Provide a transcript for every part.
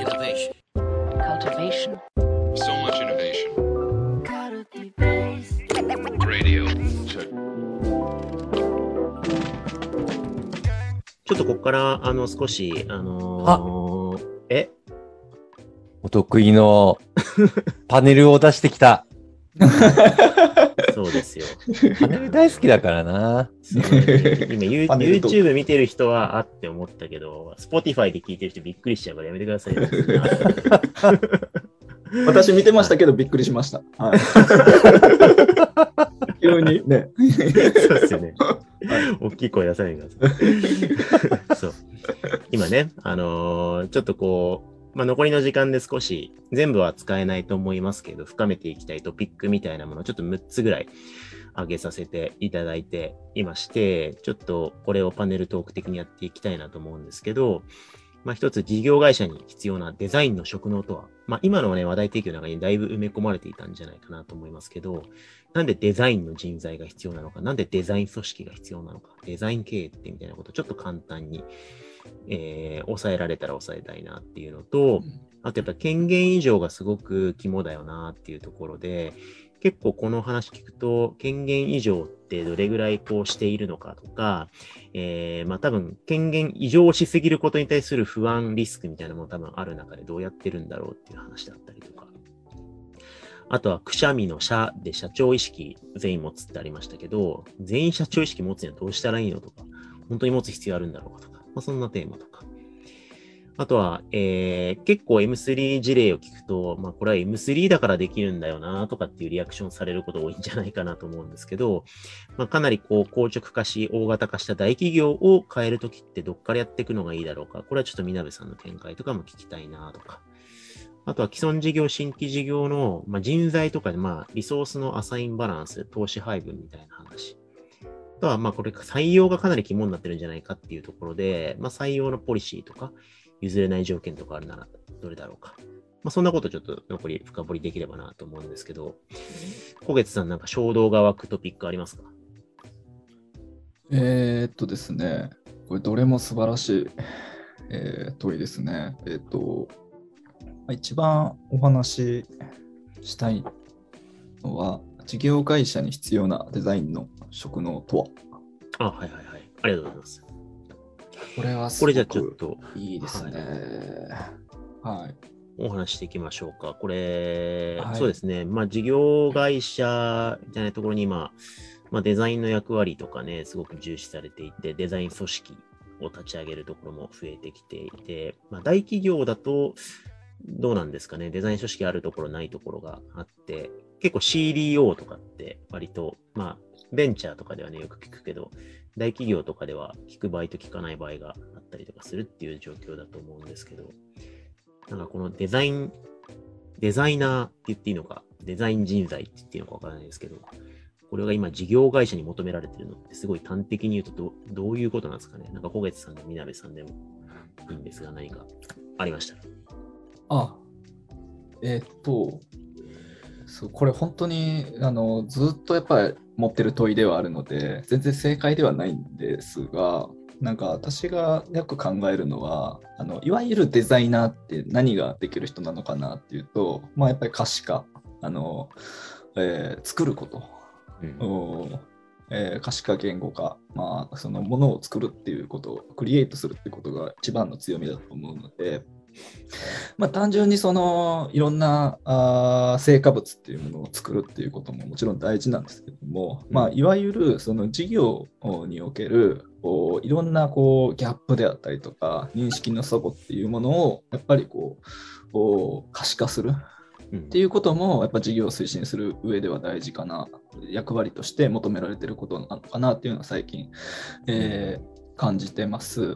Innovation. cultivation, So much innovation. Radio. ちょっとここから、あの、少し、あのーえお得意のパネルを出してきた。そうですよ。パネル大好きだからな。今、YouTube 見てる人は、あって思ったけど、Spotify で聞いてる人びっくりしちゃうからやめてくださいよ。私見てましたけどびっくりしました。はい、急にね。そうですよね。大きい声出さないでください。そう。今ね、あのーちょっとこう、まあ、残りの時間で少し、全部は使えないと思いますけど、深めていきたいトピックみたいなものをちょっと6つぐらい上げさせていただいていまして、ちょっとこれをパネルトーク的にやっていきたいなと思うんですけど、まあ、一つ事業会社に必要なデザインの職能とは、まあ、今のね、話題提供の中にだいぶ埋め込まれていたんじゃないかなと思いますけど、なんでデザインの人材が必要なのか、なんでデザイン組織が必要なのか、デザイン経営ってみたいなことをちょっと簡単に、えー抑えられたら抑えたいなっていうのと、あとやっぱ権限以上がすごく肝だよなっていうところで、結構この話聞くと、権限以上ってどれぐらいこうしているのかとか、えーまあ多分権限異常しすぎることに対する不安、リスクみたいなのも多分ある中でどうやってるんだろうっていう話だったりとか。あとは、くしゃみの社で社長意識全員持つってありましたけど、全員社長意識持つにはどうしたらいいのとか、本当に持つ必要あるんだろうかとか、まあ、そんなテーマとか。あとは、えー結構 M3 事例を聞くと、まあこれは M3 だからできるんだよなとかっていうリアクションされること多いんじゃないかなと思うんですけど、まあかなりこう硬直化し、大型化した大企業を変えるときってどっからやっていくのがいいだろうか。これはちょっとみなべさんの見解とかも聞きたいなとか。あとは既存事業、新規事業の、まあ、人材とかで、まあ、リソースのアサインバランス、投資配分みたいな話。とは、まあ、これ、採用がかなり肝になってるんじゃないかっていうところで、まあ、採用のポリシーとか、譲れない条件とかあるなら、どれだろうか。まあ、そんなことちょっと残り深掘りできればなと思うんですけど、小月さんなんか衝動が湧くトピックありますか？えーっとですね、これどれも素晴らしい、えー問いですね。えーっと、一番お話したいのは、事業会社に必要なデザインの職能とは？あ、はいはいはい。ありがとうございます。これはすこれじゃあごくちょっといいですね。はい。お話していきましょうか。これ、はいそうですね。まあ、事業会社じゃないところに今、まあ、デザインの役割とかね、すごく重視されていて、デザイン組織を立ち上げるところも増えてきていて、まあ、大企業だと、どうなんですかね。デザイン組織あるところないところがあって、結構 CDO とかって割と、まあ、ベンチャーとかではね、よく聞くけど、大企業とかでは聞く場合と聞かない場合があったりとかするっていう状況だと思うんですけど、なんかこのデザイン、デザイナーって言っていいのか、デザイン人材って言っていいのかわからないですけど、これが今事業会社に求められてるのってすごい端的に言うとどどういうことなんですかね？なんか小月さんでみなべさんでもいいんですが何かありました。あ、えーっと、そうこれ本当にあのずっとやっぱり持ってる問いではあるので、全然正解ではないんですが、なんか私がよく考えるのは、あのいわゆるデザイナーって何ができる人なのかなっていうと、まあ、やっぱり可視化、あのえー作ること、うん。おえー可視化言語化、まあ、そのものを作るっていうこと、クリエイトするってことが一番の強みだと思うので、まあ、単純にそのいろんなあー成果物っていうものを作るっていうことももちろん大事なんですけども、まあ、いわゆるその事業におけるこういろんなこうギャップであったりとか認識の齟齬っていうものをやっぱりこうこう可視化するうん。っていうこともやっぱ事業を推進する上では大事かな。役割として求められていることなのかなっていうのは最近、えー感じてます。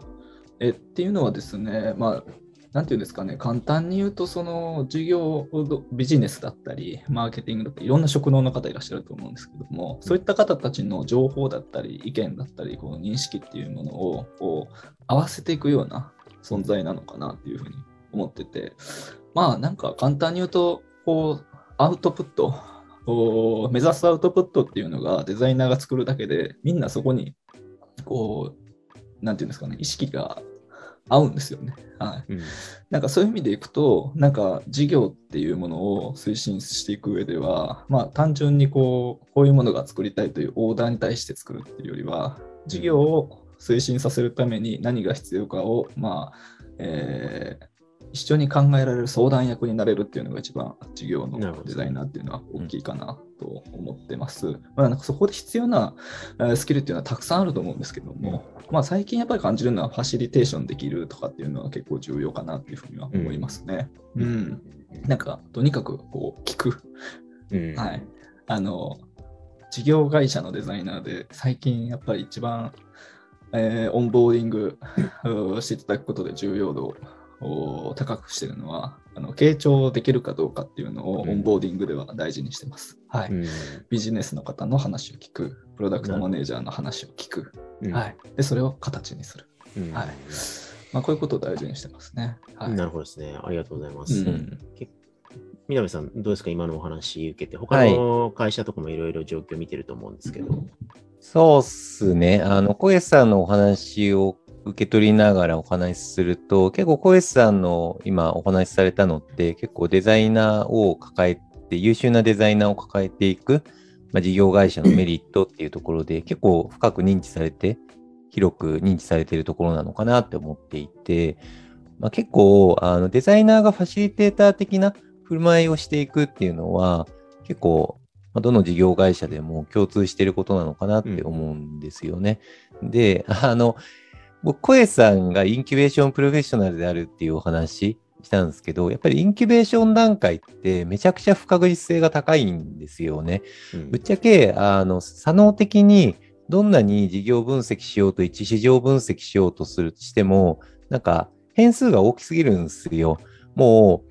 えっていうのはですねまあなんていうんですかね簡単に言うとその事業ビジネスだったりマーケティングだったりいろんな職能の方いらっしゃると思うんですけどもそういった方たちの情報だったり意見だったりこの認識っていうものをこう合わせていくような存在なのかなっていうふうに思っててまあなんか簡単に言うとこうアウトプットこう目指すアウトプットっていうのがデザイナーが作るだけでみんなそこにこうなんていうんですかね意識が合うんですよね。はい。うん。なんかそういう意味でいくと、なんか事業っていうものを推進していく上では、まあ単純にこう、こういうものが作りたいというオーダーに対して作るっていうよりは、事業を推進させるために何が必要かを、まあ、えー一緒に考えられる相談役になれるっていうのが一番事業のデザイナーっていうのは大きいかなと思ってます。まあなんかそこで必要なえースキルっていうのはたくさんあると思うんですけども、まあ最近やっぱり感じるのはファシリテーションできるとかっていうのは結構重要かなっていうふうには思いますね。うん。なんかとにかくこう聞く。うん。はい。あの、事業会社のデザイナーで最近やっぱり一番、えーオンボーディングしていただくことで重要度を高くしてるのは、あの傾聴できるかどうかっていうのをうんオンボーディングでは大事にしてます。はい。うん。ビジネスの方の話を聞く、プロダクトマネージャーの話を聞く、うんはい。で、それを形にする。うんはいまあ、こういうことを大事にしてますね。はい。なるほどですね。ありがとうございまうす。ん南さん、どうですか？今のお話受けて、他の会社とかもいろいろ状況見てると思うんですけど。そうっすね。あの、小林さんのお話を受け取りながらお話しすると、結構小林さんの今お話しされたのって、結構デザイナーを抱えて、優秀なデザイナーを抱えていく、まあ、事業会社のメリットっていうところで、結構深く認知されて、広く認知されているところなのかなって思っていて、まあ、結構あのデザイナーがファシリテーター的な振る舞いをしていくっていうのは、結構、どの事業会社でも共通していることなのかなって思うんですよね。で、あの、僕、小江さんがインキュベーションプロフェッショナルであるっていうお話したんですけど、やっぱりインキュベーション段階ってめちゃくちゃ不確実性が高いんですよね。うんぶっちゃけ、あの、左脳的にどんなに事業分析しようと、一市場分析しようとするとしても、なんか変数が大きすぎるんですよ。も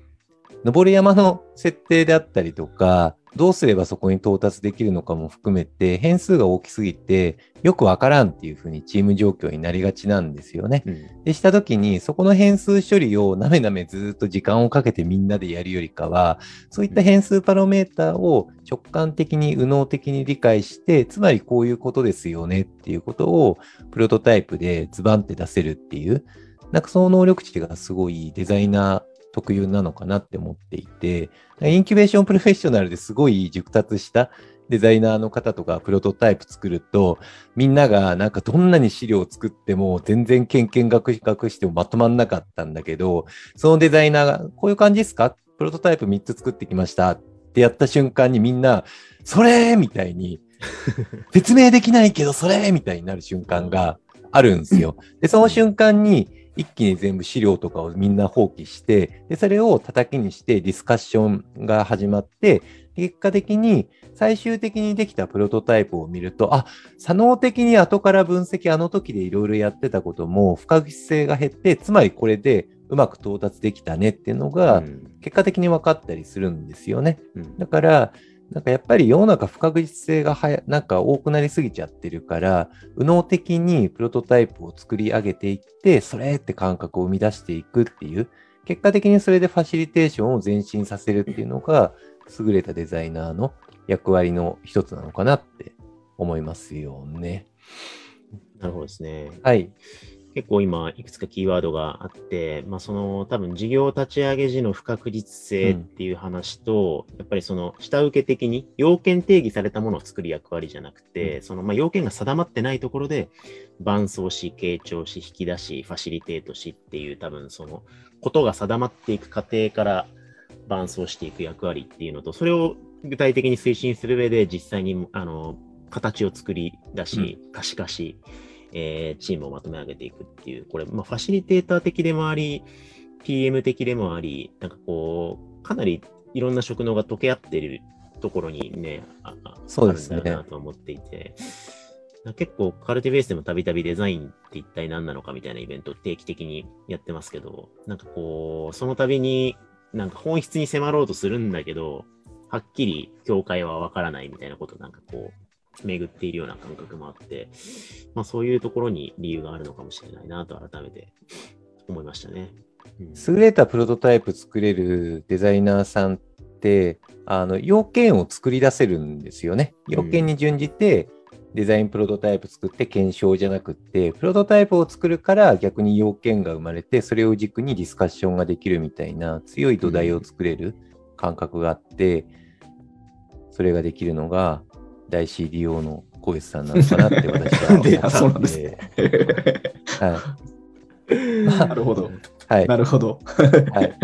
う、登山の設定であったりとか、どうすればそこに到達できるのかも含めて、変数が大きすぎて、よくわからんっていうふうにチーム状況になりがちなんですよね。うんでしたときに、そこの変数処理をなめなめずっと時間をかけてみんなでやるよりかは、そういった変数パラメーターを直感的に右脳的に理解して、つまりこういうことですよねっていうことをプロトタイプでズバンって出せるっていう、なんかその能力値がすごいデザイナー特有なのかなって思っていて、インキュベーションプロフェッショナルですごい熟達したデザイナーの方とかプロトタイプ作ると、みんながなんかどんなに資料を作っても全然けんけんがくがくしてもまとまんなかったんだけど、そのデザイナーがこういう感じですか？プロトタイプ3つ作ってきましたってやった瞬間にみんな、それみたいに、説明できないけどそれみたいになる瞬間があるんですよ。で、その瞬間に一気に全部資料とかをみんな放棄して、で、それを叩きにしてディスカッションが始まって、結果的に最終的にできたプロトタイプを見ると、あ、作能的に後から分析あの時でいろいろやってたことも不確実性が減って、つまりこれでうまく到達できたねっていうのがうん結果的に分かったりするんですよね。うんだから、なんかやっぱり世の中不確実性がはやなんか多くなりすぎちゃってるから、右脳的にプロトタイプを作り上げていって、それって感覚を生み出していくっていう、結果的にそれでファシリテーションを前進させるっていうのが、優れたデザイナーの役割の一つなのかなって思いますよね。なるほどですね。はい。結構今、いくつかキーワードがあって、まあ、その多分事業立ち上げ時の不確実性っていう話と、やっぱりその下請け的に要件定義されたものを作る役割じゃなくて、そのまあ要件が定まってないところで、伴走し、傾聴し、引き出し、ファシリテートしっていう多分そのことが定まっていく過程から伴走していく役割っていうのと、それを具体的に推進する上で実際にあの形を作り出し、可視化し、えーチームをまとめ上げていくっていう、これ、まあ、ファシリテーター的でもあり、PM 的でもあり、なんかこう、かなりいろんな職能が溶け合っているところにね、ああそうですね。あるんだろうなと思っていて、結構カルティベースでもたびたびデザインって一体何なのかみたいなイベントを定期的にやってますけど、なんかこう、その度になんか本質に迫ろうとするんだけど、はっきり境界はわからないみたいなことなんかこう、巡っているような感覚もあって、まあそういうところに理由があるのかもしれないなと改めて思いましたね。うん優れたプロトタイプ作れるデザイナーさんって、あの、要件を作り出せるんですよね。要件に準じて、デザインプロトタイプ作って検証じゃなくって、プロトタイプを作るから逆に要件が生まれて、それを軸にディスカッションができるみたいな強い土台を作れる感覚があって、それができるのが大 CDO の小石さんなのかなって私は 思っていやそうなんで。なるほど。はい。なるほど。はい。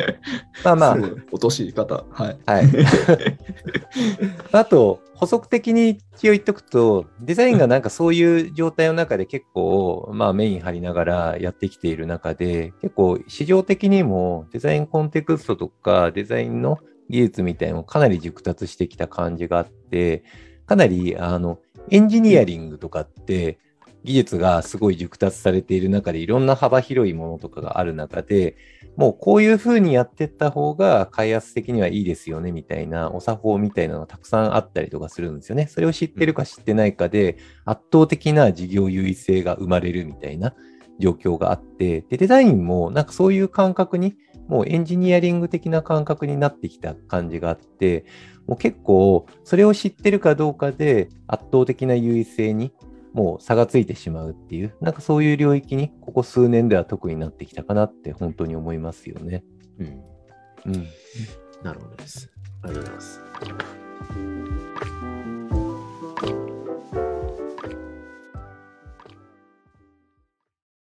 まあまあ落とし方。はい。はい。あと、補足的に一応言っとくと、デザインがなんかそういう状態の中で結構、まあメイン張りながらやってきている中で、結構市場的にもデザインコンテクストとかデザインの技術みたいなのもかなり熟達してきた感じがあって、かなりあのエンジニアリングとかって技術がすごい熟達されている中でいろんな幅広いものとかがある中で、もうこういう風にやってった方が開発的にはいいですよねみたいなお作法みたいなのがたくさんあったりとかするんですよね。それを知ってるか知ってないかで圧倒的な事業優位性が生まれるみたいな状況があって、で、デザインもなんかそういう感覚に、もうエンジニアリング的な感覚になってきた感じがあって、もう結構それを知ってるかどうかで圧倒的な優位性にもう差がついてしまうっていう、なんかそういう領域にここ数年では特になってきたかなって本当に思いますよね。うん。うん。なるほどです。ありがとうございます。